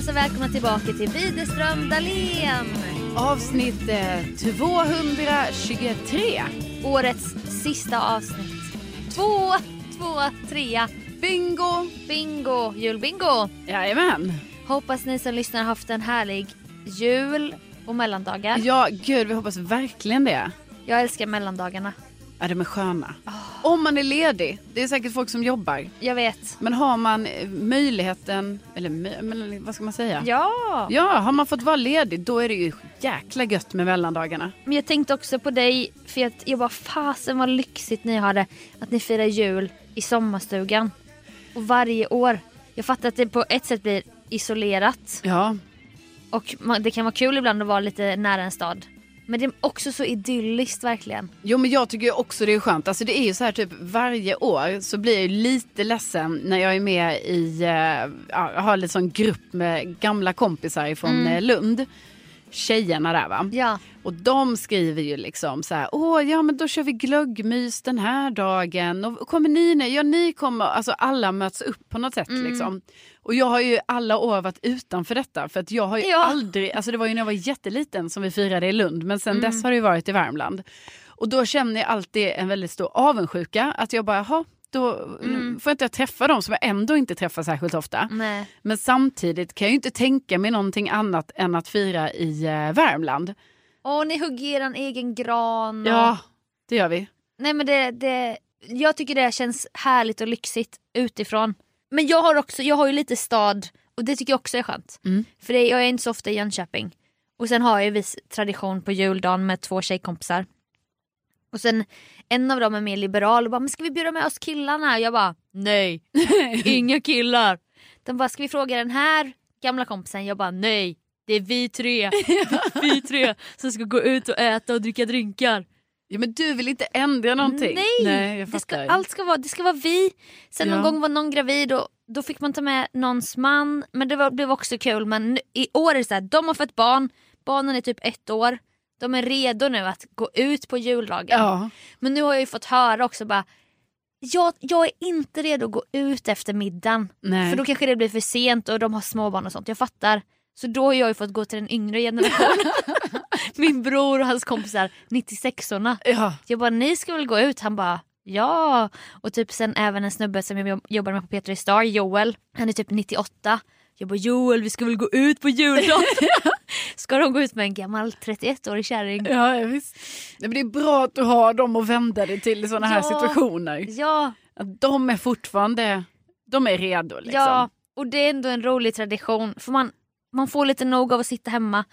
Då vill vi hälsa välkomna tillbaka till Widerström Dahlén. Avsnitt eh, 223. Årets sista avsnitt. Två, två, trea. Bingo! Bingo, julbingo. Jajamän. Hoppas ni som lyssnar har haft en härlig jul och mellandagar. Ja, gud vi hoppas verkligen det. Jag älskar mellandagarna. Ja, de är sköna. Om man är ledig. Det är säkert folk som jobbar. Jag vet. Men har man eh, möjligheten, eller men vad ska man säga? Ja. Ja, har man fått vara ledig då är det ju jäkla gött med mellandagarna. Men jag tänkte också på dig för att jag bara fasen vad lyxigt ni har det. Att ni firar jul i sommarstugan. Och varje år. Jag fattar att det på ett sätt blir isolerat. Ja, Och det kan vara kul ibland att vara lite nära en stad. Men det är också så idylliskt verkligen. Jo men jag tycker också det är skönt. Alltså det är ju så här typ varje år så blir jag lite ledsen när jag är med i, ja, jag har lite sån grupp med gamla kompisar från eh, Lund. Tjejerna där va. Ja. Och de skriver ju liksom så här, åh ja men då kör vi glöggmys den här dagen. Och kommer ni ner? Ja ni kommer, alltså alla möts upp på något sätt liksom. Och jag har ju alla år varit utanför detta för att jag har ju Ja. aldrig, alltså det var ju när jag var jätteliten som vi firade i Lund men sen dess har det ju varit i Värmland. Och då känner jag alltid en väldigt stor avundsjuka att jag bara, jaha då får inte jag träffa dem som jag ändå inte träffar särskilt ofta. Nej. Men samtidigt kan jag ju inte tänka mig någonting annat än att fira i eh, Värmland. Åh ni hugger er egen gran. Och... Ja, det gör vi. Nej men det, det, jag tycker det känns härligt och lyxigt utifrån. Men jag har också, jag har ju lite stad och det tycker jag också är skönt. Mm. För det, jag är inte så ofta i Jönköping. Och sen har jag ju viss tradition på juldagen med två tjejkompisar. Och sen en av dem är mer liberal och bara men ska vi bjuda med oss killarna? Jag bara nej, inga killar. De bara ska vi fråga den här gamla kompisen? Jag bara nej, det är vi tre. Vi tre som ska gå ut och äta och dricka drinkar. Ja, men du vill inte ändra någonting? Nej, Nej det ska, allt ska vara, det ska vara vi. Sen Ja. någon gång var någon gravid och då fick man ta med någons man. Men det var, blev också kul. Men i år är det så här, de har fått barn, barnen är typ ett år. De är redo nu att gå ut på juldagen. Ja. Men nu har jag ju fått höra också bara jag, jag är inte redo att gå ut efter middagen. Nej. För då kanske det blir för sent och de har småbarn och sånt. Jag fattar. Så då har jag ju fått gå till den yngre generationen. Min bror och hans kompisar, 96orna. Ja. Jag bara, ni ska väl gå ut? Han bara, ja. Och typ sen även en snubbe som jag jobbade med på Peter Star, Joel, han är typ 98. Jag bara Joel vi ska väl gå ut på juldagen. ska de gå ut med en gammal 31-årig kärring? Ja, ja, visst. Nej, men det är bra att du har dem att vända dig till i sådana här Ja. situationer. Ja, Att de är fortfarande de är redo. Liksom. ja, och det är ändå en rolig tradition. För man, man får lite nog av att sitta hemma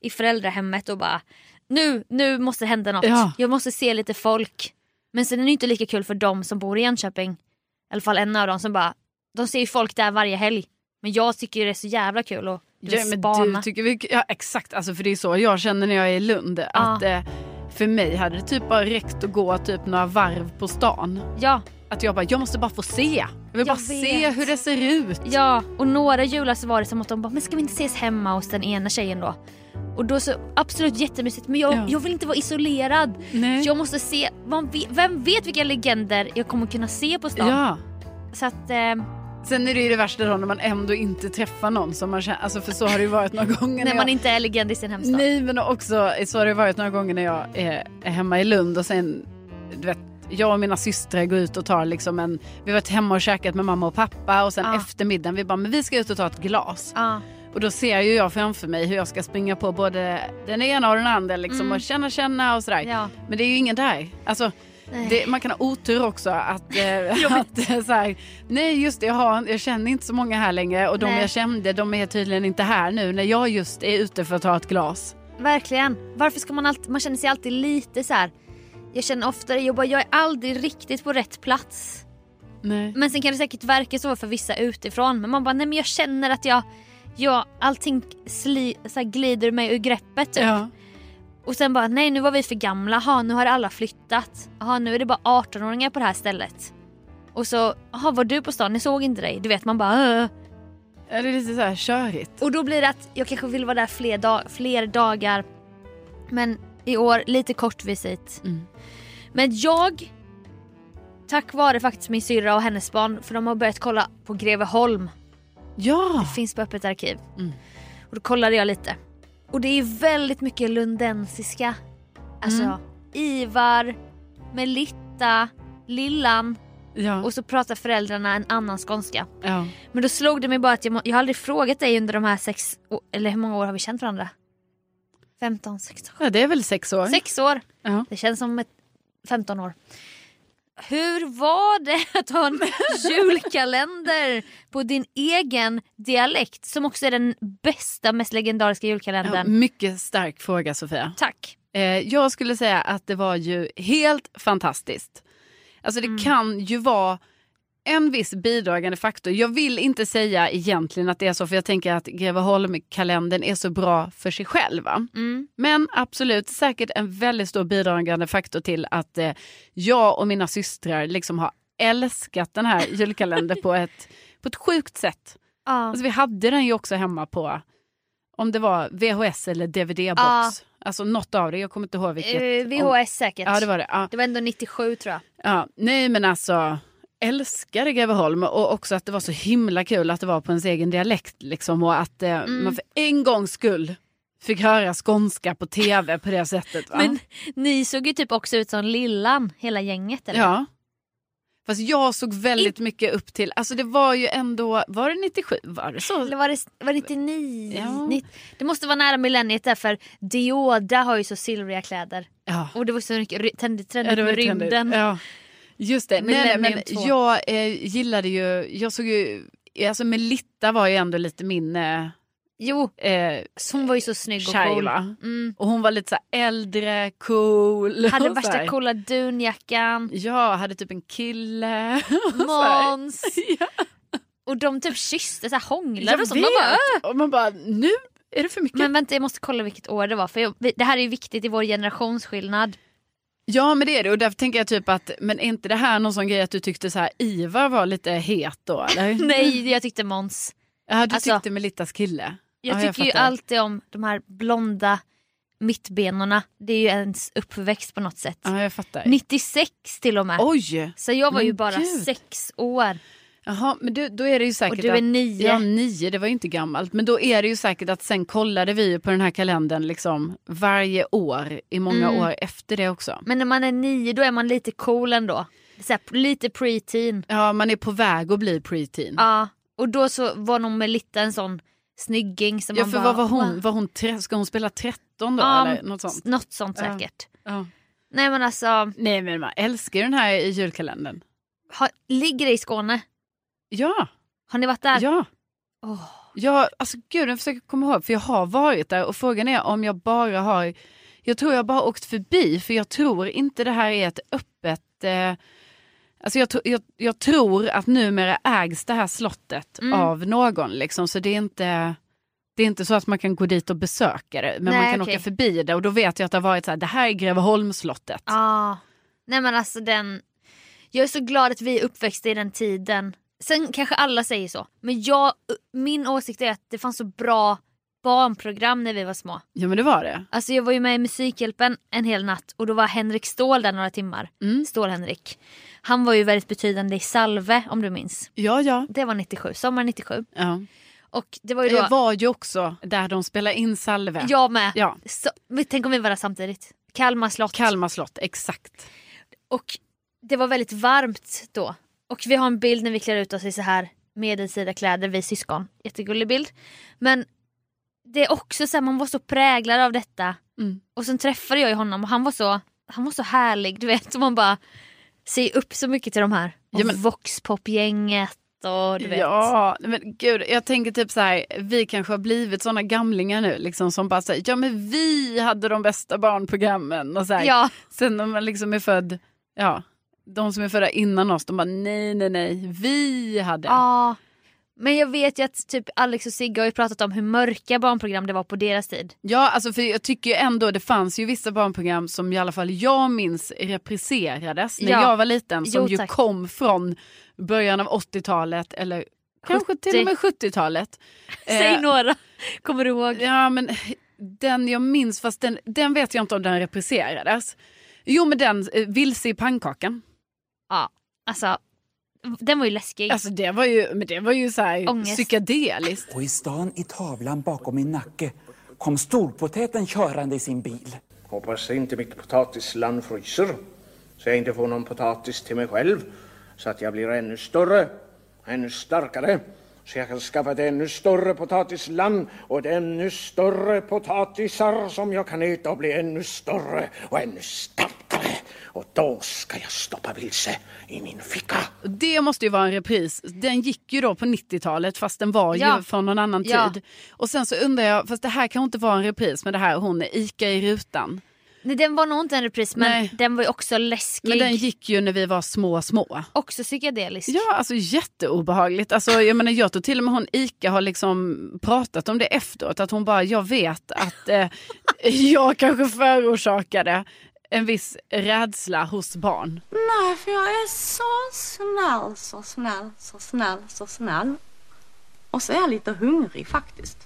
i föräldrahemmet och bara nu, nu måste det hända något. Ja. Jag måste se lite folk. Men sen är det inte lika kul för dem som bor i Jönköping. I alla fall en av dem som bara, de ser ju folk där varje helg. Men jag tycker det är så jävla kul att du Ja, spana. du tycker vi, ja, exakt, alltså, för det är så jag känner när jag är i Lund. Att, eh, för mig hade det typ bara räckt att gå typ några varv på stan. Ja, Att jag bara, jag måste bara få se. Jag vill Jag bara se vet. hur det ser ut. ja, och några jular så var det som att de bara, men ska vi inte ses hemma hos den ena tjejen då? Och då så, absolut jättemysigt men jag, Ja. jag vill inte vara isolerad. Nej. Jag måste se, vet, vem vet vilka legender jag kommer kunna se på stan? Ja. Så att, eh, Sen är det ju det värsta då när man ändå inte träffar någon som man känner, alltså för så har det ju varit några gånger. när man jag, inte är legend i sin hemstad. Nej men också, så har det varit några gånger när jag är, är hemma i Lund och sen, du vet, jag och mina systrar går ut och tar liksom en, vi har varit hemma och käkat med mamma och pappa och sen Ja. eftermiddagen vi bara, men vi ska ut och ta ett glas. Ja, Och då ser ju jag framför mig hur jag ska springa på både den ena och den andra liksom Mm. och känna känna och sådär. ja. Men det är ju ingen där. Alltså. Det, man kan ha otur också att, eh, att eh, så här, nej just det jag, har, jag känner inte så många här längre och de Nej. jag kände de är tydligen inte här nu när jag just är ute för att ta ett glas. Verkligen. Varför ska man alltid, man känner sig alltid lite så här. Jag känner ofta, jag, bara, jag är aldrig riktigt på rätt plats. Nej. Men sen kan det säkert verka så för vissa utifrån. Men man bara, nej men jag känner att jag, jag allting sli, så glider mig ur greppet. Typ. Ja. Och sen bara, nej nu var vi för gamla, ha nu har alla flyttat. Aha, nu är det bara 18-åringar på det här stället. Och så, aha, var du på stan? Jag såg inte dig. Du vet man bara, "Åh." Ja, det är lite så här körigt. Och då blir det att jag kanske vill vara där fler, dag- fler dagar. Men i år lite kort visit. Mm. Men jag, tack vare faktiskt min syrra och hennes barn, för de har börjat kolla på Greveholm. Ja! Det finns på Öppet arkiv. Mm. Och då kollade jag lite. Och det är väldigt mycket lundensiska. Alltså Mm. Ivar, Melitta, Lillan Ja. och så pratar föräldrarna en annan skånska. ja. Men då slog det mig bara att jag, jag har aldrig frågat dig under de här sex, eller hur många år har vi känt varandra? 15, 16, ja, det är väl sex år? sex år. Ja. Det känns som ett 15 år. Hur var det att ha en julkalender på din egen dialekt som också är den bästa, mest legendariska Ja, julkalendern? mycket stark fråga Sofia. Tack. Eh, jag skulle säga att det var ju helt fantastiskt. Alltså det Mm. kan ju vara en viss bidragande faktor. Jag vill inte säga egentligen att det är så för jag tänker att Greveholm-kalendern är så bra för sig själv. Mm. Men absolut säkert en väldigt stor bidragande faktor till att eh, jag och mina systrar liksom har älskat den här julkalendern på ett, på ett sjukt sätt. Ja. Alltså vi hade den ju också hemma på om det var VHS eller DVD-box. Ja. Alltså något av det, jag kommer inte ihåg vilket. Eh, VHS säkert. Ja det var det. Ja. Det var ändå 97 tror jag. Ja. Nej men alltså älskade Greveholm och också att det var så himla kul att det var på ens egen dialekt liksom och att eh, Mm. man för en gångs skull fick höra skånska på tv på det sättet. Va? Men ni såg ju typ också ut som Lillan, hela gänget eller? Ja. Fast jag såg väldigt mycket upp till, alltså det var ju ändå, var det 97? Var det så? Eller var det, var det 99? Ja. Nitt- Det måste vara nära millenniet där för Dioda har ju så silvriga kläder. Ja. Och det var så mycket trendigt, trendigt Ja, med rymden. Ja. Just det, nej, men jag eh, gillade ju, jag såg ju, alltså Melitta var ju ändå lite min eh, Jo, eh, hon var ju så snygg och cool. Mm. Och hon var lite så äldre, cool. Hade och värsta coola dunjackan, Ja, hade typ en kille. och. Måns. Ja, Och de typ kysste, så här, jag hånglade och så. vet. Man bara, "Åh!" Och man bara, nu är det för mycket. Men vänta jag måste kolla vilket år det var för jag, det här är ju viktigt i vår generationsskillnad. Ja men det är det och därför tänker jag typ att, men är inte det här någon sån grej att du tyckte så här Ivar var lite het då eller? Nej jag tyckte Måns. Ja du Alltså, tyckte Melittas kille. Jag Ja, tycker ju fattar. alltid om de här blonda mittbenorna. Det är ju ens uppväxt på något sätt. Ja jag fattar. 96 till och med. Oj! Så jag var ju men bara gud. sex år. Jaha men du, då är det ju säkert Och du är att, nio. Ja nio, det var ju inte gammalt. Men då är det ju säkert att sen kollade vi på den här kalendern liksom varje år i många Mm. år efter det också. Men när man är nio då är man lite cool ändå. Så här, lite pre-teen. Ja man är på väg att bli preteen. Ja. Och då så var någon med lite en sån snygging som Ja för bara, vad var hon? Var hon tre, ska hon spela 13 då Ja, eller något sånt? Något sånt Ja. säkert. Ja. Nej men alltså, Nej men man älskar ju den här i julkalendern. har, ligger det i Skåne? Ja, Har ni varit där? ja. Åh. Ja, alltså gud jag försöker komma ihåg för jag har varit där och frågan är om jag bara har, jag tror jag bara har åkt förbi för jag tror inte det här är ett öppet, eh, alltså jag, jag, jag tror att numera ägs det här slottet Mm. av någon liksom så det är inte det är inte så att man kan gå dit och besöka det, men Nej, man kan okej. åka förbi det och då vet jag att det har varit så här, det här är Greveholmsslottet. Ja. Nej men alltså den... Jag är så glad att vi är uppväxta i den tiden. Sen kanske alla säger så. Men jag, min åsikt är att det fanns så bra barnprogram när vi var små. Ja men det var det. Alltså jag var ju med i Musikhjälpen en hel natt och då var Henrik Ståhl där några timmar. Mm. Ståhl-Henrik. Han var ju väldigt betydande i Salve om du minns. Ja ja. Det var 97, sommar 97. ja. Och det var ju då... Jag var ju också där de spelade in Salve. Jag med. Ja. Så, men tänk om vi var där samtidigt. Kalmar slott. Kalmar slott, exakt. Och det var väldigt varmt då. Och vi har en bild när vi klär ut oss i så här medelsida kläder, vi syskon. Jättegullig bild. Men det är också så här, man var så präglad av detta. Mm. Och sen träffade jag ju honom och han var så, han var så härlig du vet. Man bara ser upp så mycket till de här. Och Ja, men- Voxpop-gänget och du vet. Ja, men gud, jag tänker typ så här, vi kanske har blivit såna gamlingar nu liksom som bara säger, ja men vi hade de bästa barnprogrammen och så här. Ja. Sen när man liksom är född, ja, de som är födda innan oss, de bara nej, nej, nej, vi hade. Ja. Men jag vet ju att typ Alex och Sigge har ju pratat om hur mörka barnprogram det var på deras tid. Ja, alltså för jag tycker ju ändå det fanns ju vissa barnprogram som i alla fall jag minns repriserades när Ja. jag var liten som Jo, ju kom från början av 80-talet eller kanske till och med 70-talet. Säg Eh, några, kommer du ihåg? Ja men den jag minns, fast den, den vet jag inte om den repriserades. Jo men den, eh, Vilse i pannkakan. Ja, alltså den var ju läskig. Alltså det var ju, men det var ju så här Ångest. psykedeliskt. Och i stan i tavlan bakom min nacke kom storpotäten körande i sin bil. Hoppas inte mitt potatisland fryser. Så jag inte får någon potatis till mig själv. Så att jag blir ännu större, ännu starkare. Så jag kan skaffa ett ännu större potatisland och ett ännu större potatisar som jag kan äta och bli ännu större och ännu starkare. Och då ska jag stoppa vilse i min ficka. Det måste ju vara en repris. Den gick ju då på 90-talet fast den var Ja. ju från någon annan Ja. tid. Och sen så undrar jag, fast det här kan inte vara en repris med det här hon är Ica i rutan. Nej, den var nog inte en repris men Nej. den var ju också läskig. Men den gick ju när vi var små små. Också psykedelisk. Ja, alltså jätteobehagligt. Alltså, jag menar, jag tror till och med hon Ica har liksom pratat om det efteråt. Att hon bara, jag vet att eh, jag kanske förorsakade en viss rädsla hos barn. Nej, för jag är så snäll, så snäll, så snäll, så snäll. Och så är jag lite hungrig faktiskt.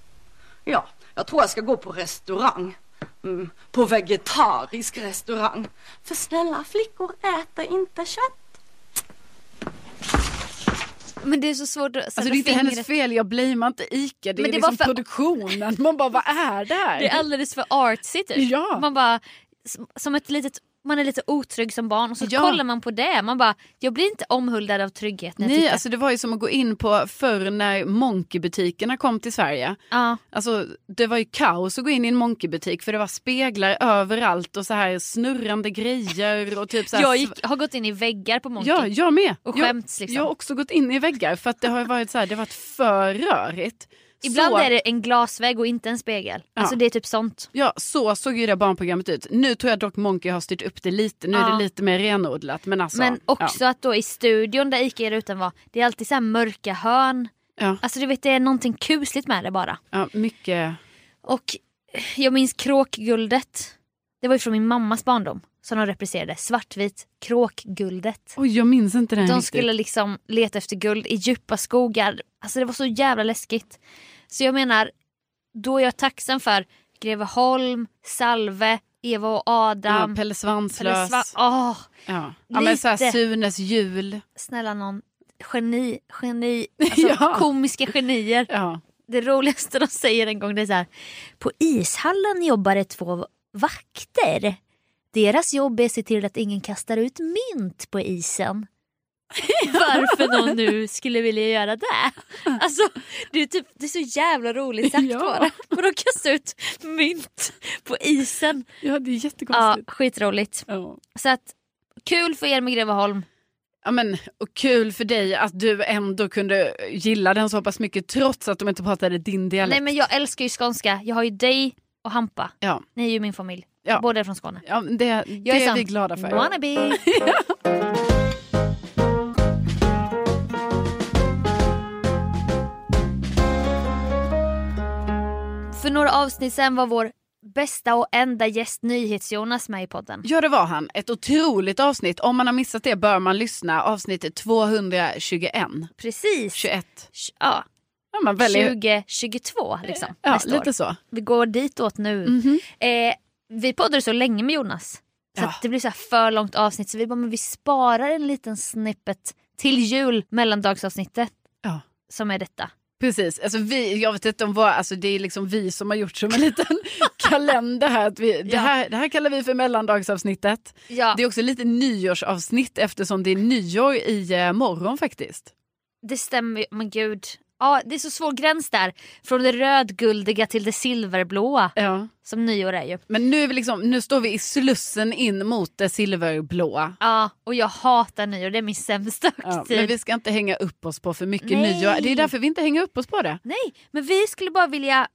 Ja, jag tror jag ska gå på restaurang. Mm, på vegetarisk restaurang. För snälla flickor äter inte kött. Men det är så svårt att Alltså det är inte fingret. hennes fel, jag blamear inte Ica. Det Men är det liksom för- produktionen. Man bara, vad är det här? Det är alldeles för artsy typ. Ja. Man bara, som- ett litet, man är lite otrygg som barn och så Ja. kollar man på det. Man bara, jag blir inte omhuldad av trygghet när jag Nej, tittar. alltså det var ju som att gå in på förr när Monkeybutikerna kom till Sverige. ja. Alltså, det var ju kaos att gå in i en Monkeybutik för det var speglar överallt och så här snurrande grejer och typ så här Jag gick, har gått in i väggar på Monkey. Ja, jag med. Och jag, skämts, liksom. jag har också gått in i väggar för att det har varit så här, det har varit för rörigt. Ibland så, är det en glasvägg och inte en spegel. Alltså Ja. det är typ sånt. Ja, så såg ju det barnprogrammet ut. Nu tror jag dock Monkey har styrt upp det lite. Nu är Ja. det lite mer renodlat. Men, alltså, Men också att då i studion där Ica i rutan var, det är alltid så mörka hörn. Ja, Alltså du vet det är någonting kusligt med det bara. ja, ja, mycket. Och jag minns kråkguldet. Det var ju från min mammas barndom som de repriserade. Svartvit kråkguldet. Oj, jag minns inte den De riktigt. skulle liksom leta efter guld i djupa skogar. Alltså det var så jävla läskigt. Så jag menar, då är jag tacksam för Greveholm, Salve, Eva och ja, Adam. Pelle Svanslös. Pelle Svan- Åh, ja. ja, men så här. Sunes jul. snälla någon. Geni, geni, alltså Ja. komiska genier. Ja. Det roligaste de säger en gång det är så här. På ishallen jobbar det två vakter. Deras jobb är att se till att ingen kastar ut mynt på isen. varför någon nu skulle vilja göra det. Alltså, det, är typ, det är så jävla roligt sagt Ja. bara. Vadå kasta ut mynt på isen? Ja, det är Ja, jättekonstigt. skitroligt. Ja. Så att, kul för er med Greveholm. Ja, men, och kul för dig att du ändå kunde gilla den så pass mycket trots att de inte pratade din dialekt. Nej men jag älskar ju skånska. Jag har ju dig och Hampa. Ja. Ni är ju min familj. Ja. Båda är från Skåne. Ja, det, det Jag är, sån vi glada för. Wannabe. några avsnitt sen var vår bästa och enda gäst NyhetsJonas med i podden. Ja det var han. Ett otroligt avsnitt. Om man har missat det bör man lyssna. Avsnitt 221. Precis. 21. Ja, Ja, man väljer... 2022 liksom. Ja, nästa lite år. så. Vi går ditåt nu. Mhm. Eh, vi poddade så länge med Jonas. Så Ja. att det blir så för långt avsnitt så vi bara, men vi sparar en liten snippet till jul, mellandagsavsnittet Ja. som är detta. Precis, alltså vi, jag vet inte om vad, alltså det är liksom vi som har gjort som en liten kalender här. Att vi, det, här det här kallar vi för mellandagsavsnittet. Ja, Det är också lite nyårsavsnitt eftersom det är nyår i eh, morgon faktiskt. det stämmer. Men gud. Ja, det är så svår gräns där. Från det rödguldiga till det silverblåa Ja. som nyår är ju. Men nu, liksom, nu står vi i slussen in mot det silverblåa. Ja, och jag hatar nyår. Det är min sämsta Ja, men vi ska inte hänga upp oss på för mycket Nej. nyår. Det är därför vi inte hänger upp oss på det. Nej, men vi skulle bara vilja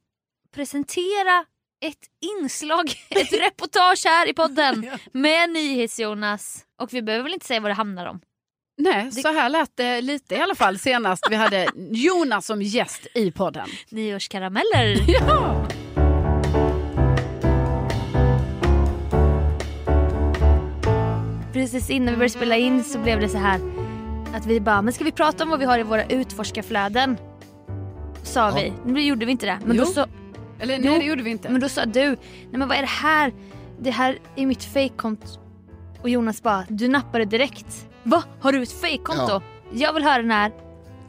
presentera ett inslag, ett reportage här i podden med NyhetsJonas. Och vi behöver väl inte säga vad det handlar om. Nej, så här lät det lite i alla fall senast vi hade Jonas som gäst i podden. Nyårskarameller. Ja. Precis innan vi började spela in så blev det så här att vi bara, men ska vi prata om vad vi har i våra utforskarflöden? Sa vi. Nu gjorde vi inte det. Men Jo. då, så, Eller Jo, nej, det gjorde vi inte. men då sa du, nej men vad är det här? Det här är mitt fejkkonto. Och Jonas bara, du nappade direkt. Va? Har du ett fejkkonto? Ja. Jag vill höra när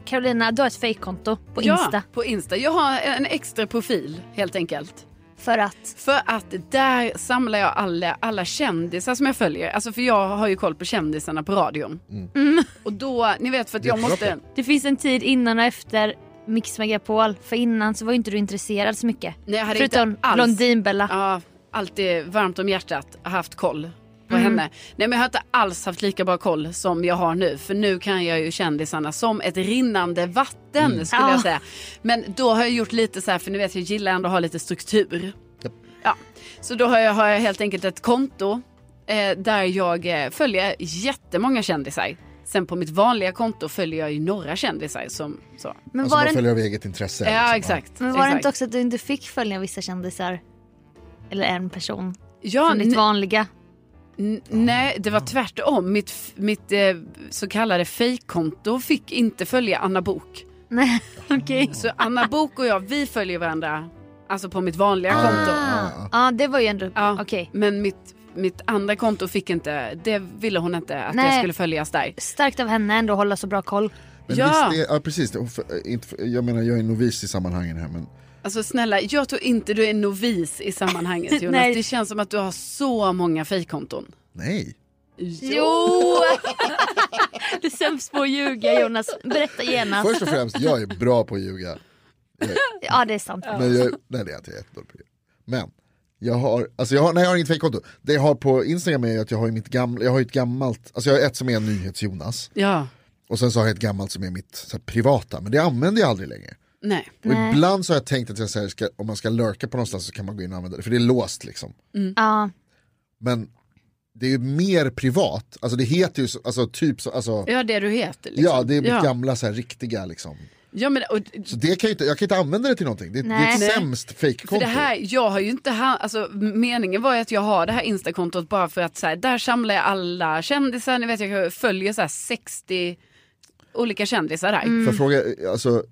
Carolina, du har ett fejkkonto på ja, Insta. på Insta. Jag har en extra profil helt enkelt. För att, För att där samlar jag alla, alla kändisar som jag följer. Alltså för jag har ju koll på kändisarna på radion. Mm. Och då, ni vet för att jag måste... det finns en tid innan och efter Mix Megapol. För innan så var ju inte du intresserad så mycket. Nej, jag hade Förutom inte alls... Blondinbella. Ja, alltid varmt om hjärtat haft koll på Mm. henne. Nej men jag har inte alls haft lika bra koll som jag har nu. För nu kan jag ju kändisarna som ett rinnande vatten Mm. skulle Ja. jag säga. Men då har jag gjort lite så här, för ni vet jag gillar ändå att ha lite struktur. Japp. Ja. Så då har jag, har jag helt enkelt ett konto eh, där jag eh, följer jättemånga kändisar. Sen på mitt vanliga konto följer jag ju några kändisar som så. Men Alltså var, man det, följer av eget intresse. Ja liksom. exakt. men var det exakt. inte också att du inte fick följa vissa kändisar? Eller en person? Ja, från ditt vanliga? N- Nej, det var tvärtom. Mitt, mitt eh, så kallade fejkkonto fick inte följa Anna Bok. Nej, okej. Så Anna Bok och jag, vi följer varandra alltså på mitt vanliga Ah. konto. Ja, ah, det var ju ändå Ja, okej. Men mitt, mitt andra konto fick inte, det ville hon inte att Nej. jag skulle följas där. Starkt av henne ändå att hålla så bra koll. Men Ja. visst är, ja precis, det- för, inte, för- jag menar jag är novis i sammanhangen här men Alltså snälla, jag tror inte du är novis i sammanhanget Jonas. Nej. Det känns som att du har så många fejkkonton. nej. Jo! du är sämst på att ljuga Jonas. Berätta genast. Först och främst, jag är bra på att ljuga. Ja det är sant. Men jag, nej det är jag inte, jag är jättedålig på. Men, jag har, alltså jag har, nej jag har inget fejkkonto. Det jag har på Instagram är att jag har mitt gamla, jag har ett gammalt, alltså jag har ett som är NyhetsJonas. Ja, Och sen så har jag ett gammalt som är mitt så här, privata, men det använder jag aldrig längre. Nej. Och ibland så har jag tänkt att jag så här, ska, om man ska lurka på någonstans så kan man gå in och använda det, för det är låst liksom. Ja. Men det är ju mer privat, alltså det heter ju så, alltså typ så, alltså, Ja, det du heter. Liksom. ja det är mitt ja. gamla så här, riktiga liksom. Ja, men, och, Så det kan jag, inte, jag kan inte använda det till någonting, det, det är Nej. ett Nej. sämst För fejkkonto. det här, jag har ju inte ha, alltså meningen var ju att jag har det här instakontot bara för att så här, där samlar jag alla kändisar, ni vet jag följer så här 60 olika kändisar där. Får jag fråga, alltså,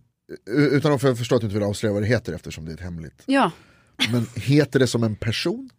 utan att för- förstå att du inte vill avslöja vad det heter eftersom det är ett hemligt. Ja, Men heter det som en person?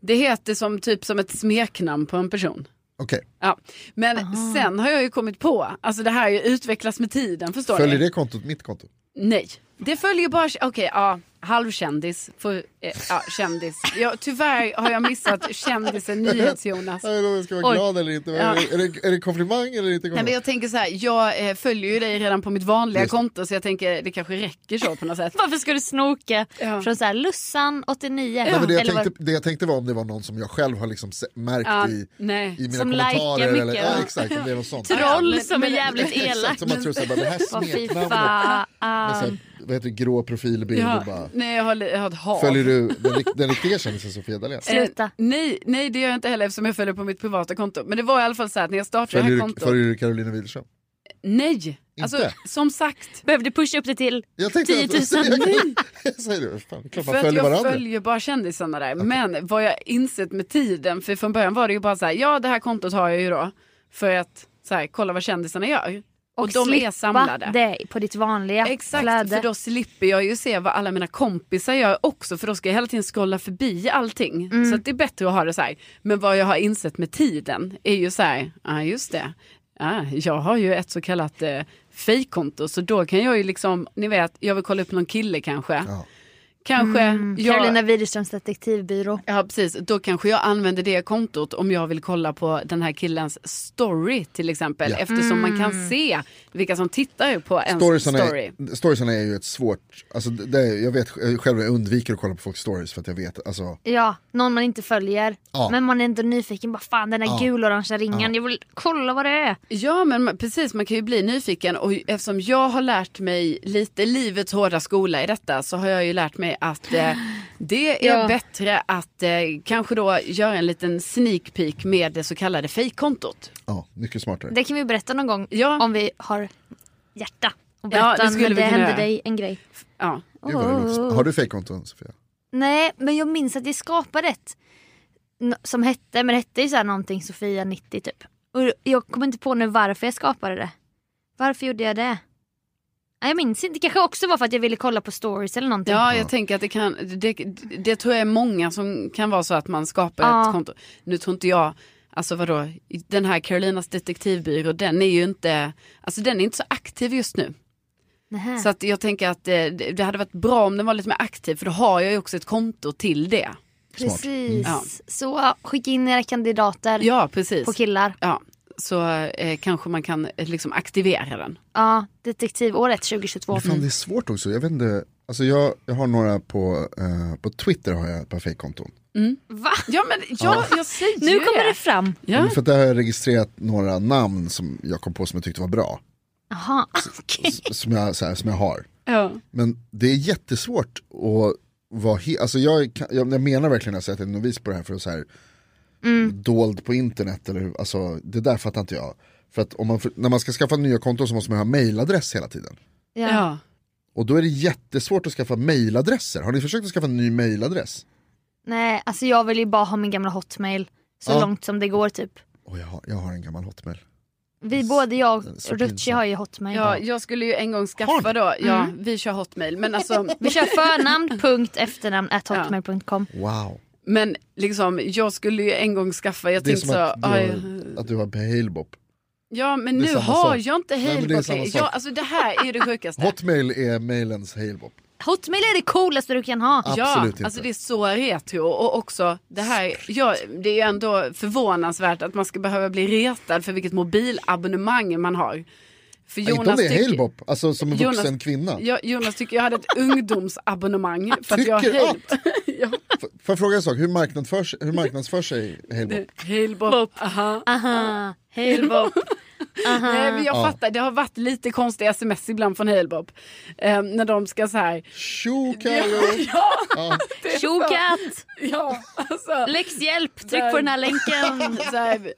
det heter som typ som ett smeknamn på en person. Okej, Ja. Men sen har jag ju kommit på, alltså det här utvecklats med tiden, förstår följer ni? det kontot mitt konto? Nej, det följer bara, okej ja, halvkändis. För, eh, ja, kändis. Ja, tyvärr har jag missat kändisen NyhetsJonas. Jag vet inte om jag ska vara Oj. glad eller inte. Ja. Är, det, är det komplimang eller inte Nej, men jag tänker så här, jag eh, följer ju dig redan på mitt vanliga Just konto så jag tänker det kanske räcker så på något sätt. Varför ska du snoka Ja. från så här Lussan 89? Nej, men det, jag Eller vad- tänkte, det jag tänkte var om det var någon som jag själv har liksom märkt Ja, i, nej. i mina Som kommentarer. mycket, eller, ja, exakt, om det är något sånt. Troll men- som är jävligt elak. Exakt, som man tror såhär, bara, det här smeknamnet här, vad heter det, grå profilbild Ja, och bara... nej, jag har, jag har ett hav. Följer du den, den riktiga kändisen Sofia Dalén? Sluta. Eh, nej, nej, det gör jag inte heller eftersom jag följer på mitt privata konto. Men det var i alla fall så här att när jag startade det Följer här du, kontot. följer du Carolina Widerström? Nej, alltså som sagt. Behövde pusha upp det till Jag tänkte 10 000. Jag, jag säger det, fan, det klart För man följer jag varandra. följer bara kändisarna där. Men vad jag insett med tiden, för från början var det ju bara så här, ja det här kontot har jag ju då. För att så här, kolla vad kändisarna gör. Och, Och, de slippa är samlade. det på ditt vanliga Exakt, flöde. för då slipper jag ju se vad alla mina kompisar gör också för då ska jag hela tiden scrolla förbi allting. Mm. Så att det är bättre att ha det så här. Men vad jag har insett med tiden är ju så här, ja just det, ja, jag har ju ett så kallat eh, fejkkonto så då kan jag ju liksom, ni vet, jag vill kolla upp någon kille kanske. Ja. Kanske Mm, jag... Carolina Widerströms detektivbyrå. Ja precis, då kanske jag använder det kontot om jag vill kolla på den här killens story till exempel. Ja. Eftersom man Mm. kan se vilka som tittar på ens Storiesarna story. är, storiesarna är ju ett svårt, alltså det, är- jag vet själv jag undviker att kolla på folks stories för att jag vet, alltså Ja, någon man inte följer. Ja. Men man är ändå nyfiken. Bara fan den där Ja. gulorangea ringen. Jag vill kolla vad det är. Ja men man- precis, man kan ju bli nyfiken och eftersom jag har lärt mig lite livets hårda skola i detta så har jag ju lärt mig att eh, det är Ja. bättre att eh, kanske då göra en liten sneak peek med det så kallade fejkkontot. ja, mycket smartare. Det kan vi berätta någon gång Ja. om vi har hjärta. Och Ja, det skulle när vi det kunna hände göra. dig en grej. Ja. Låter- Har du fejkkonton Sofia? Nej, men jag minns att jag skapade ett som hette, men det hette ju så här någonting Sofia 90 typ. Och jag kommer inte på nu varför jag skapade det. Varför gjorde jag det? Jag minns inte. Det kanske också var för att jag ville kolla på stories eller någonting. Ja, jag tänker att det kan, det, det tror jag är många som kan vara så att man skapar Ja. ett konto. Nu tror inte jag, alltså vadå, den här Carolinas detektivbyrå, den är ju inte, alltså den är inte så aktiv just nu. Nähä. Så att jag tänker att det, det hade varit bra om den var lite mer aktiv för då har jag ju också ett konto till det. Precis. Ja. Så skicka in era kandidater Ja, precis. på killar. Ja, så eh, kanske man kan eh, liksom aktivera den. Ja, detektivåret 2022. Men fan det är svårt också, jag vet inte, alltså jag, jag har några på, eh, på Twitter har jag ett par fejkkonton. Va? Ja men ja, jag säger Nu ju kommer det. det fram. Ja. För att där har jag registrerat några namn som jag kom på som jag tyckte var bra. Jaha, okej. S- Som jag, så här, som jag har. Ja. Men det är jättesvårt att vara he- alltså jag, kan- jag, jag menar verkligen att jag är novis på det här för att så här, Mm. dold på internet eller hur- alltså det där fattar inte jag. För att om man, när man ska skaffa nya konton så måste man ha mailadress hela tiden. Ja. Ja. Och då är det jättesvårt att skaffa mailadresser. Har ni försökt att skaffa en ny mailadress? Nej, alltså jag vill ju bara ha min gamla hotmail så Ja. långt som det går typ. Och jag, har, jag har en gammal hotmail. Vi både jag och Rutschi har ju hotmail. Ja, jag skulle ju en gång skaffa då, ja vi kör hotmail men alltså Vi kör förnamn, punkt, efternamn, at hotmail.com. Wow. Men liksom jag skulle ju en gång skaffa, jag Det är tänkte som så, att du, aj, har, att du har Halebop. ja men nu har sak. jag inte Halebop längre. ja, alltså det här är det sjukaste. Hotmail är mailens Halebop. Hotmail är det coolaste du kan ha. Absolut ja, inte. alltså det är så retro och också det här, ja, det är ju ändå förvånansvärt att man ska behöva bli retad för vilket mobilabonnemang man har. För Nej, inte om det är Halebop, alltså som en Jonas- vuxen kvinna. Ja, Jonas tycker jag hade ett ungdomsabonnemang. För att jag Tycker har att? Ja, Får jag fråga en sak, hur marknadsförs, hur marknadsför sig Halebop? Halebop. Aha. Aha, Halebop. Nej, men jag Ja. fattar, det har varit lite konstiga sms ibland från Halebop. Eh, när de ska så här. Tjo Carro! Ja, Tjokatt! Ja, alltså. Läxhjälp, tryck på den här länken. så här,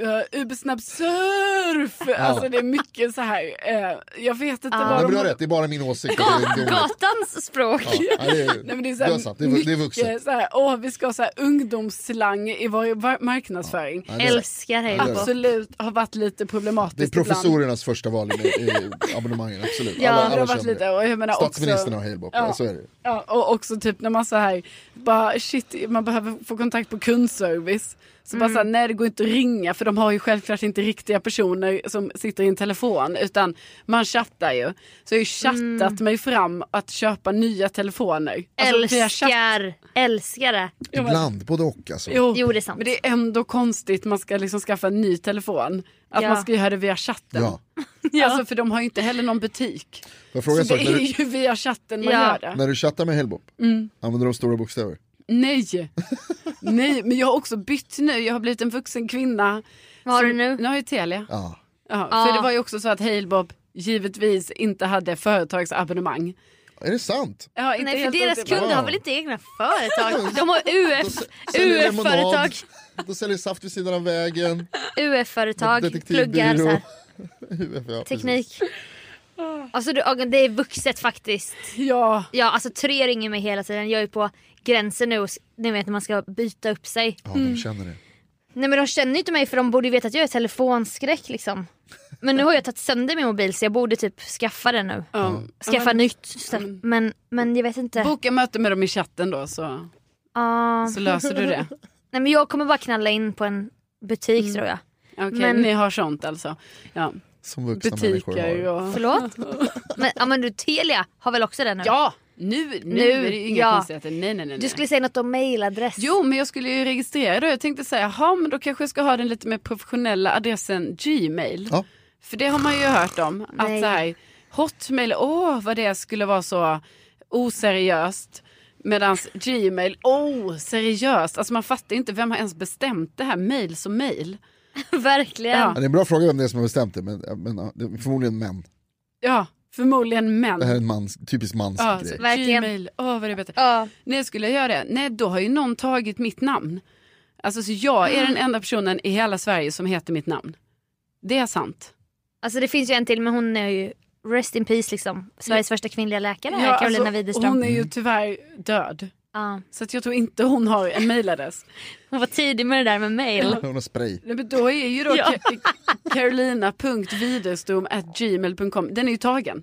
uh, Ubersnabb surf. Alltså det är mycket så här. eh, jag vet inte Ah. vad Nej, de du har rätt, det är bara min åsikt. det. Gatans språk. Ja, ja, det är, Nej, men det är så här, har sant, det är, det är mycket vuxet. Så här, åh, vi ska ha så här ungdomsslang i vår marknadsföring. Ja, det är- Älskar Halebop. Absolut har varit lite problematiskt Det är ibland. professorernas första val i, i abonnemangen, absolut. Ja, alla Det har alla varit känner lite, det. och jag menar också, Statsministern har Halebop, ja. Ja. så är det. Ja, och också typ när man så här, bara shit, man behöver få kontakt på kundservice. Så bara så här, nej det går inte att ringa för de har ju självklart inte riktiga personer som sitter i en telefon utan man chattar ju. Så jag har ju chattat mig fram att köpa nya telefoner. Alltså. Älskar, älskar det. Ibland, både och alltså. Jo, Jo, det är sant. men det är ändå konstigt, man ska liksom skaffa en ny telefon. Att Ja. man ska göra det via chatten. Ja. Alltså för de har ju inte heller någon butik. Jag fråga en Så det är du, ju via chatten man Ja. gör det. när du chattar med Hellbop, Mm. använder de stora bokstäver? Nej, nej, men jag har också bytt nu. Jag har blivit en vuxen kvinna. Vad har du nu? Nu har jag Telia. Ja. Ja, Ja. För det var ju också så att Halebob givetvis inte hade företagsabonnemang. Är det sant? Ja, inte Nej för deras otippat. kunder har väl inte egna företag? De har UF, UF-företag. De säljer saft vid sidan av vägen. UF-företag, pluggar så här. UF, ja, teknik. Alltså du, Agan, det är vuxet faktiskt. Ja, Ja alltså tre ringer mig hela tiden. Jag är på gränsen nu ni vet när man ska byta upp sig. Ja, de känner det. Nej men de känner ju inte mig för de borde ju veta att jag är telefonskräck liksom. Men nu har jag tagit sönder min mobil så jag borde typ skaffa den nu. ja. Skaffa men, nytt. Så- Men, men jag vet inte. Boka möte med dem i chatten då så, Ah. så löser du det. Nej men jag kommer bara knalla in på en butik tror jag. Okej, Men- ni har sånt alltså. Ja. Som vuxna människor Butiker har. och... Förlåt? men, ja, men du Telia har väl också den nu? Ja, nu, nu, Nu, är det ju inga ja. konstigheter. Nej, nej, nej. Du skulle säga något om mailadress. Jo, men jag skulle ju registrera då. Jag tänkte säga, jaha, men då kanske jag ska ha den lite mer professionella adressen Gmail. Ja. För det har man ju hört om. Att Nej. så här, Hotmail, åh vad det skulle vara så oseriöst. Medan Gmail, åh seriöst. Alltså man fattar inte, vem har ens bestämt det här mail som mail? Verkligen. Ja. Ja, det är en bra fråga vem det är som har bestämt det, men, men förmodligen män. Ja, förmodligen män. Det här är en mans, typisk mans ja. Gmail, åh vad det är bättre. Ja. Nej, skulle jag göra det? Nej, då har ju någon tagit mitt namn. Alltså så jag är den enda personen i hela Sverige som heter mitt namn. Det är sant. Alltså det finns ju en till men hon är ju rest in peace liksom. Sveriges första kvinnliga läkare här, Carolina alltså, Widerström. hon är ju tyvär död. Ja. Så att jag tror inte hon har en mailadress. Hon var tidig med det där med mail. Hon har spray. Nej, men då är ju då Ja. Den är ju tagen.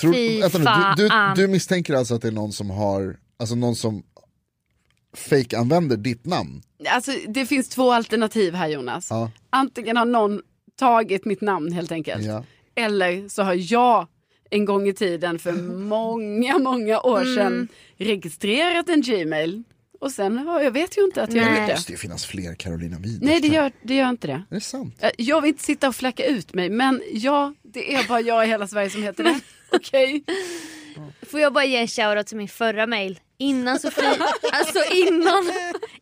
Tror, vänta du, du, du misstänker alltså att det är någon som har, alltså någon som fake-använder ditt namn? Alltså det finns två alternativ här Jonas. Ja. Antingen har någon tagit mitt namn helt enkelt. Ja. Eller så har jag en gång i tiden för många, många år Mm. sedan registrerat en Gmail. Och sen har jag vet ju inte att jag Nej. gjort Det det. måste ju finnas fler Carolina Widerström. Nej det gör, det gör inte det. Är det sant? Eh, Jag vill inte sitta och fläcka ut mig men ja, det är bara jag i hela Sverige som heter det. Okej? Får jag bara ge en shoutout till min förra mail? Innan Sofia, alltså innan,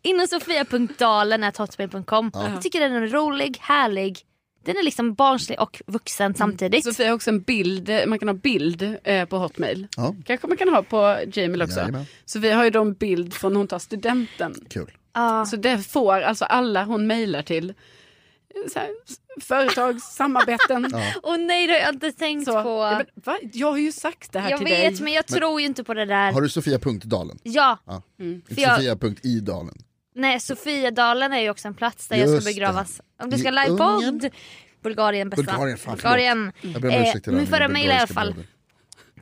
innan sofia.dalen.hotmail.com. Jag tycker den är rolig, härlig. Den är liksom barnslig och vuxen samtidigt. Sofia har också en bild, man kan ha bild eh, på Hotmail. Ja. Kanske man kan ha på Gmail också. Jajamän. Sofia har ju då en bild från hon tar studenten. Kul. Ja. Så det får alltså alla hon mejlar till. eh, Så här, företag, samarbeten. Och nej det har jag inte tänkt Så, på. ja, men, va? Jag har ju sagt det här jag till vet dig. men jag tror ju inte på det där. Har du Sofia.dalen? Ja, Ja. Mm. Inte jag- Sofia.idalen? Nej Sofiadalen är ju också en plats där jag Just ska begravas. Om du ska livepodd. Bulgarien bästa. Bulgarien, fan, Bulgarien. Jag ber om Eh, ursäkt till min förra mail i alla fall. bröder.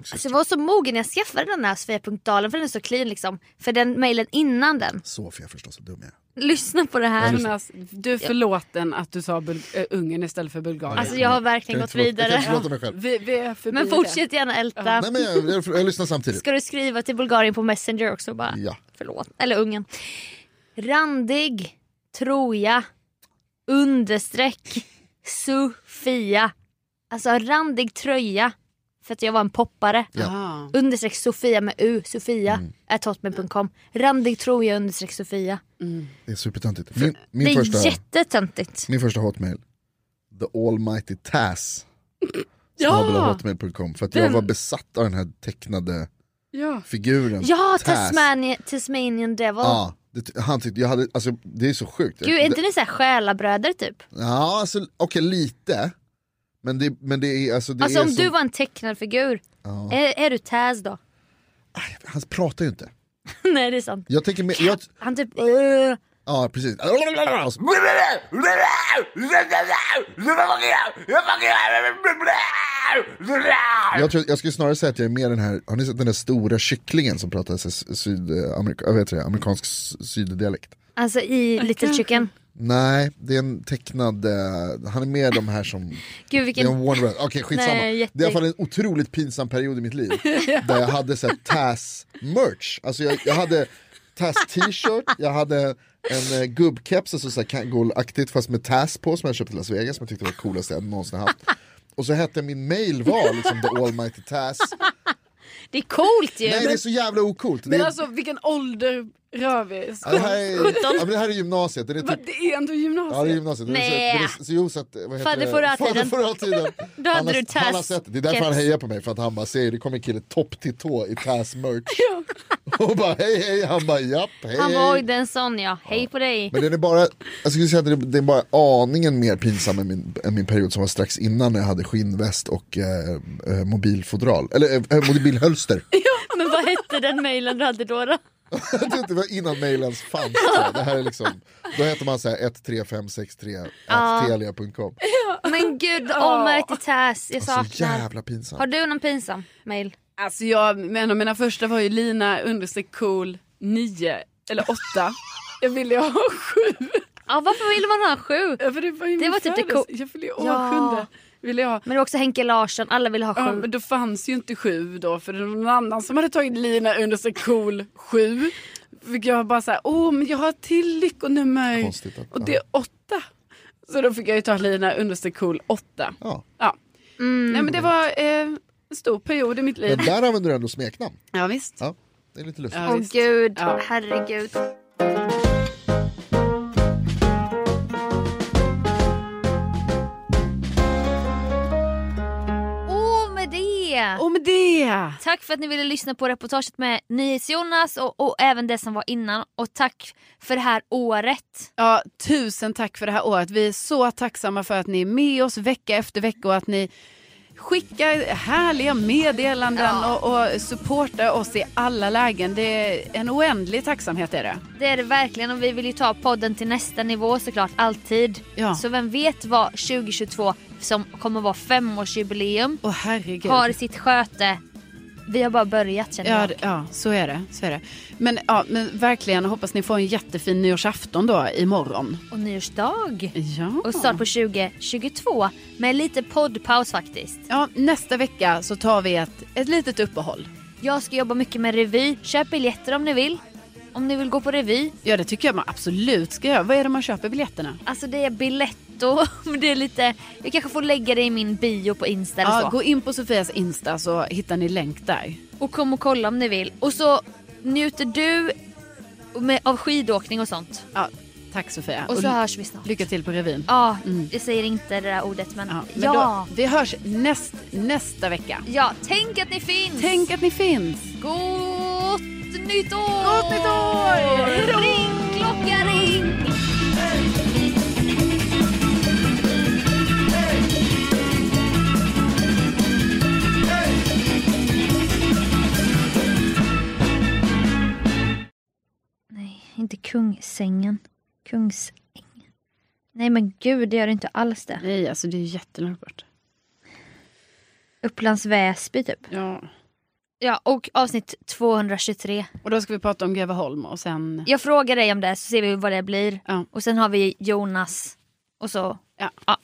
Så jag var så mogen när jag skaffade den här Sofia.dalen för den är så clean liksom. För den mailen innan den. Sofia förstås, så dum jag. Lyssna på det här. Jonas, du är förlåten att du sa Bul- äh, Ungern istället för Bulgarien. Alltså jag har verkligen gått jag Jag vidare. inte förlåta mig själv. vi, vi är förbi Men det. fortsätt gärna älta. Nej men jag, jag, jag lyssnar samtidigt. Ska du skriva till Bulgarien på Messenger också bara? Ja. Förlåt. Eller Ungern. Randig, tror jag, understreck, Sofia. Alltså randig tröja. För att jag var en poppare. Ja. Understreck Sofia med U, Sofia. Mm. At hotmail.com. Randig tror jag understreck Sofia. Det är supertöntigt. Min, min, det är första, jättetöntigt. min första hotmail, the almighty Taz. Ja! hotmail.com för att jag var besatt av den här tecknade Ja. figuren. Ja, Taz. Tasmanian, Tasmanian Devil. Ja, det, han tyckte, jag hade, alltså, det är så sjukt. Gud, är inte ni såhär själabröder typ? Ja, alltså, okej lite. Men det, men det är, alltså, det Alltså är om som, du var en tecknad figur, Ja. är, är du Taz då? Han pratar ju inte. Nej det är sant. Jag tänker mer, jag, Han typ... Uh, ja precis. Jag, tror, jag skulle snarare säga att jag är mer den här, har ni sett den där stora kycklingen som pratar sydamerika, jag vet det, amerikansk syddialekt? Alltså i Little Chicken. Nej, det är en tecknad, eh, han är mer de här som Gud Det är vilken... en Warner. Okej skitsamma. Nej, jätte- Det är i alla fall en otroligt pinsam period i mitt liv. Där jag hade så här Taz-merch. Alltså jag, jag hade Taz t-shirt, jag hade en eh, gubbkeps, alltså så här Kangol-aktigt fast med Taz på som jag köpte i Las Vegas som jag tyckte var det coolaste jag någonsin haft. Och så hette min mail var liksom The Almighty Taz. Det är coolt ju! Nej det är så jävla ocoolt. Men är, alltså vilken ålder rör vi? ja, det, här är, ja, men det här är gymnasiet. Det är Va, typ, det är ändå gymnasiet? Ja det är gymnasiet. Nej. Det är, så, jo, så att, vad heter Fadder det? förra tiden. Då hade han, har, du Taz han har sett det. Det är därför han hejar på mig, för att han bara säger det kommer en kille topp till tå i Taz merch. Och bara hej hej, han bara japp hej Han var oj det är en sån ja, hej på dig. Men den är bara, jag skulle säga att det är- bara aningen mer pinsam än min, än min period som var strax innan när jag hade skinnväst och eh, eh, mobilfodral, eller eh, mobilhölster. Men vad hette den mailen du hade då? då? det var innan mailens fanns. Det här är liksom, då heter man såhär 13563 Ja. telia.com. Men gud, Almighty Taz, jag Så saknar. jävla pinsamt. Har du någon pinsam mail? Alltså jag, en av mina första var ju Lina understreck cool 9 eller 8. Jag ville ha 7. Ja, varför ville man ha sju? Ja, för det var, Det var typ det cool- Jag ju år Ja. sjunde. Ville jag ha. Men det var också Henke Larsson, alla ville ha Ja, sju. men då fanns ju inte sju då för det var någon annan som hade tagit Lina understreck cool 7. Fick jag bara såhär, åh men jag har till lyckonummer. Konstigt att- och det är 8. Så då fick jag ju ta Lina understreck cool 8. Ja. Ja. Mm. Nej men det var eh, en stor period i mitt liv. Men där använder du ändå smeknamn. Ja visst. Ja, det är lite lustigt. Ja, Åh visst. gud, Ja. herregud. Det! Tack för att ni ville lyssna på reportaget med NyhetsJonas och, och även det som var innan. Och tack för det här året. Ja, tusen tack för det här året. Vi är så tacksamma för att ni är med oss vecka efter vecka och att ni skickar härliga meddelanden Ja. och, och supportar oss i alla lägen. Det är en oändlig tacksamhet är det. Det är det verkligen och vi vill ju ta podden till nästa nivå såklart, alltid. Ja. Så vem vet vad 2022 som kommer vara femårsjubileum herregud. har i sitt sköte. Vi har bara börjat känner Ja, jag. ja, så är det. Så är det. Men, ja, men verkligen hoppas ni får en jättefin nyårsafton då imorgon. Och nyårsdag. Ja. Och start på 2022 med lite poddpaus faktiskt. ja, nästa vecka så tar vi ett, ett litet uppehåll. Jag ska jobba mycket med revy. Köp biljetter om ni vill. Om ni vill gå på revy. Ja, det tycker jag man absolut ska göra. Vad är det man köper biljetterna? Alltså det är men det är lite... Jag kanske får lägga det i min bio på Insta eller Ja, så. gå in på Sofias Insta så hittar ni länk där. Och kom och kolla om ni vill. Och så njuter du med, av skidåkning och sånt. Ja, tack Sofia. Och så hörs vi snart. Lycka till på revyn. Ja, jag säger inte det där ordet men Ja, ja. men Ja, Då, vi hörs näst, nästa vecka. tänk att ni finns! Tänk att ni finns! Gott nytt år! Gott nytt år! Ring klocka ring! Inte kungsängen. Kungsängen. Nej men gud, det gör det inte alls det. Nej, alltså det är jättelångt bort. Upplands Väsby typ. Ja. Ja, och avsnitt 223. Och då ska vi prata om Greveholm och sen... Jag frågar dig om det så ser vi vad det blir. Ja. Och sen har vi Jonas. Och så... Ja. Ja,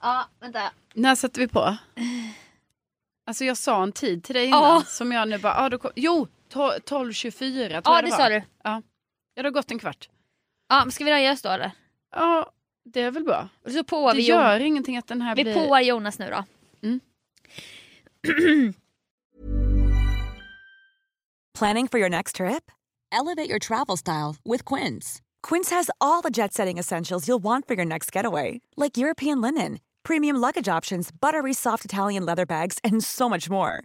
ja vänta. När sätter vi på? Alltså jag sa en tid till dig innan Ja. som jag nu bara... Ah, då kom, jo, 12.24 tror Ja, jag det var. sa du. Ja. ja, det har gått en kvart. Ja, men ska vi nöja oss då eller? Ja, det är väl bra. Och så påar Det vi, gör Jon- ingenting att den här vi blir... påar Jonas nu då. Planning for your next trip? Elevate your travel style with Quince. Quince has all the jet setting essentials you'll want for your next getaway, like European linen, premium luggage options, buttery soft Italian leather bags, and so much more.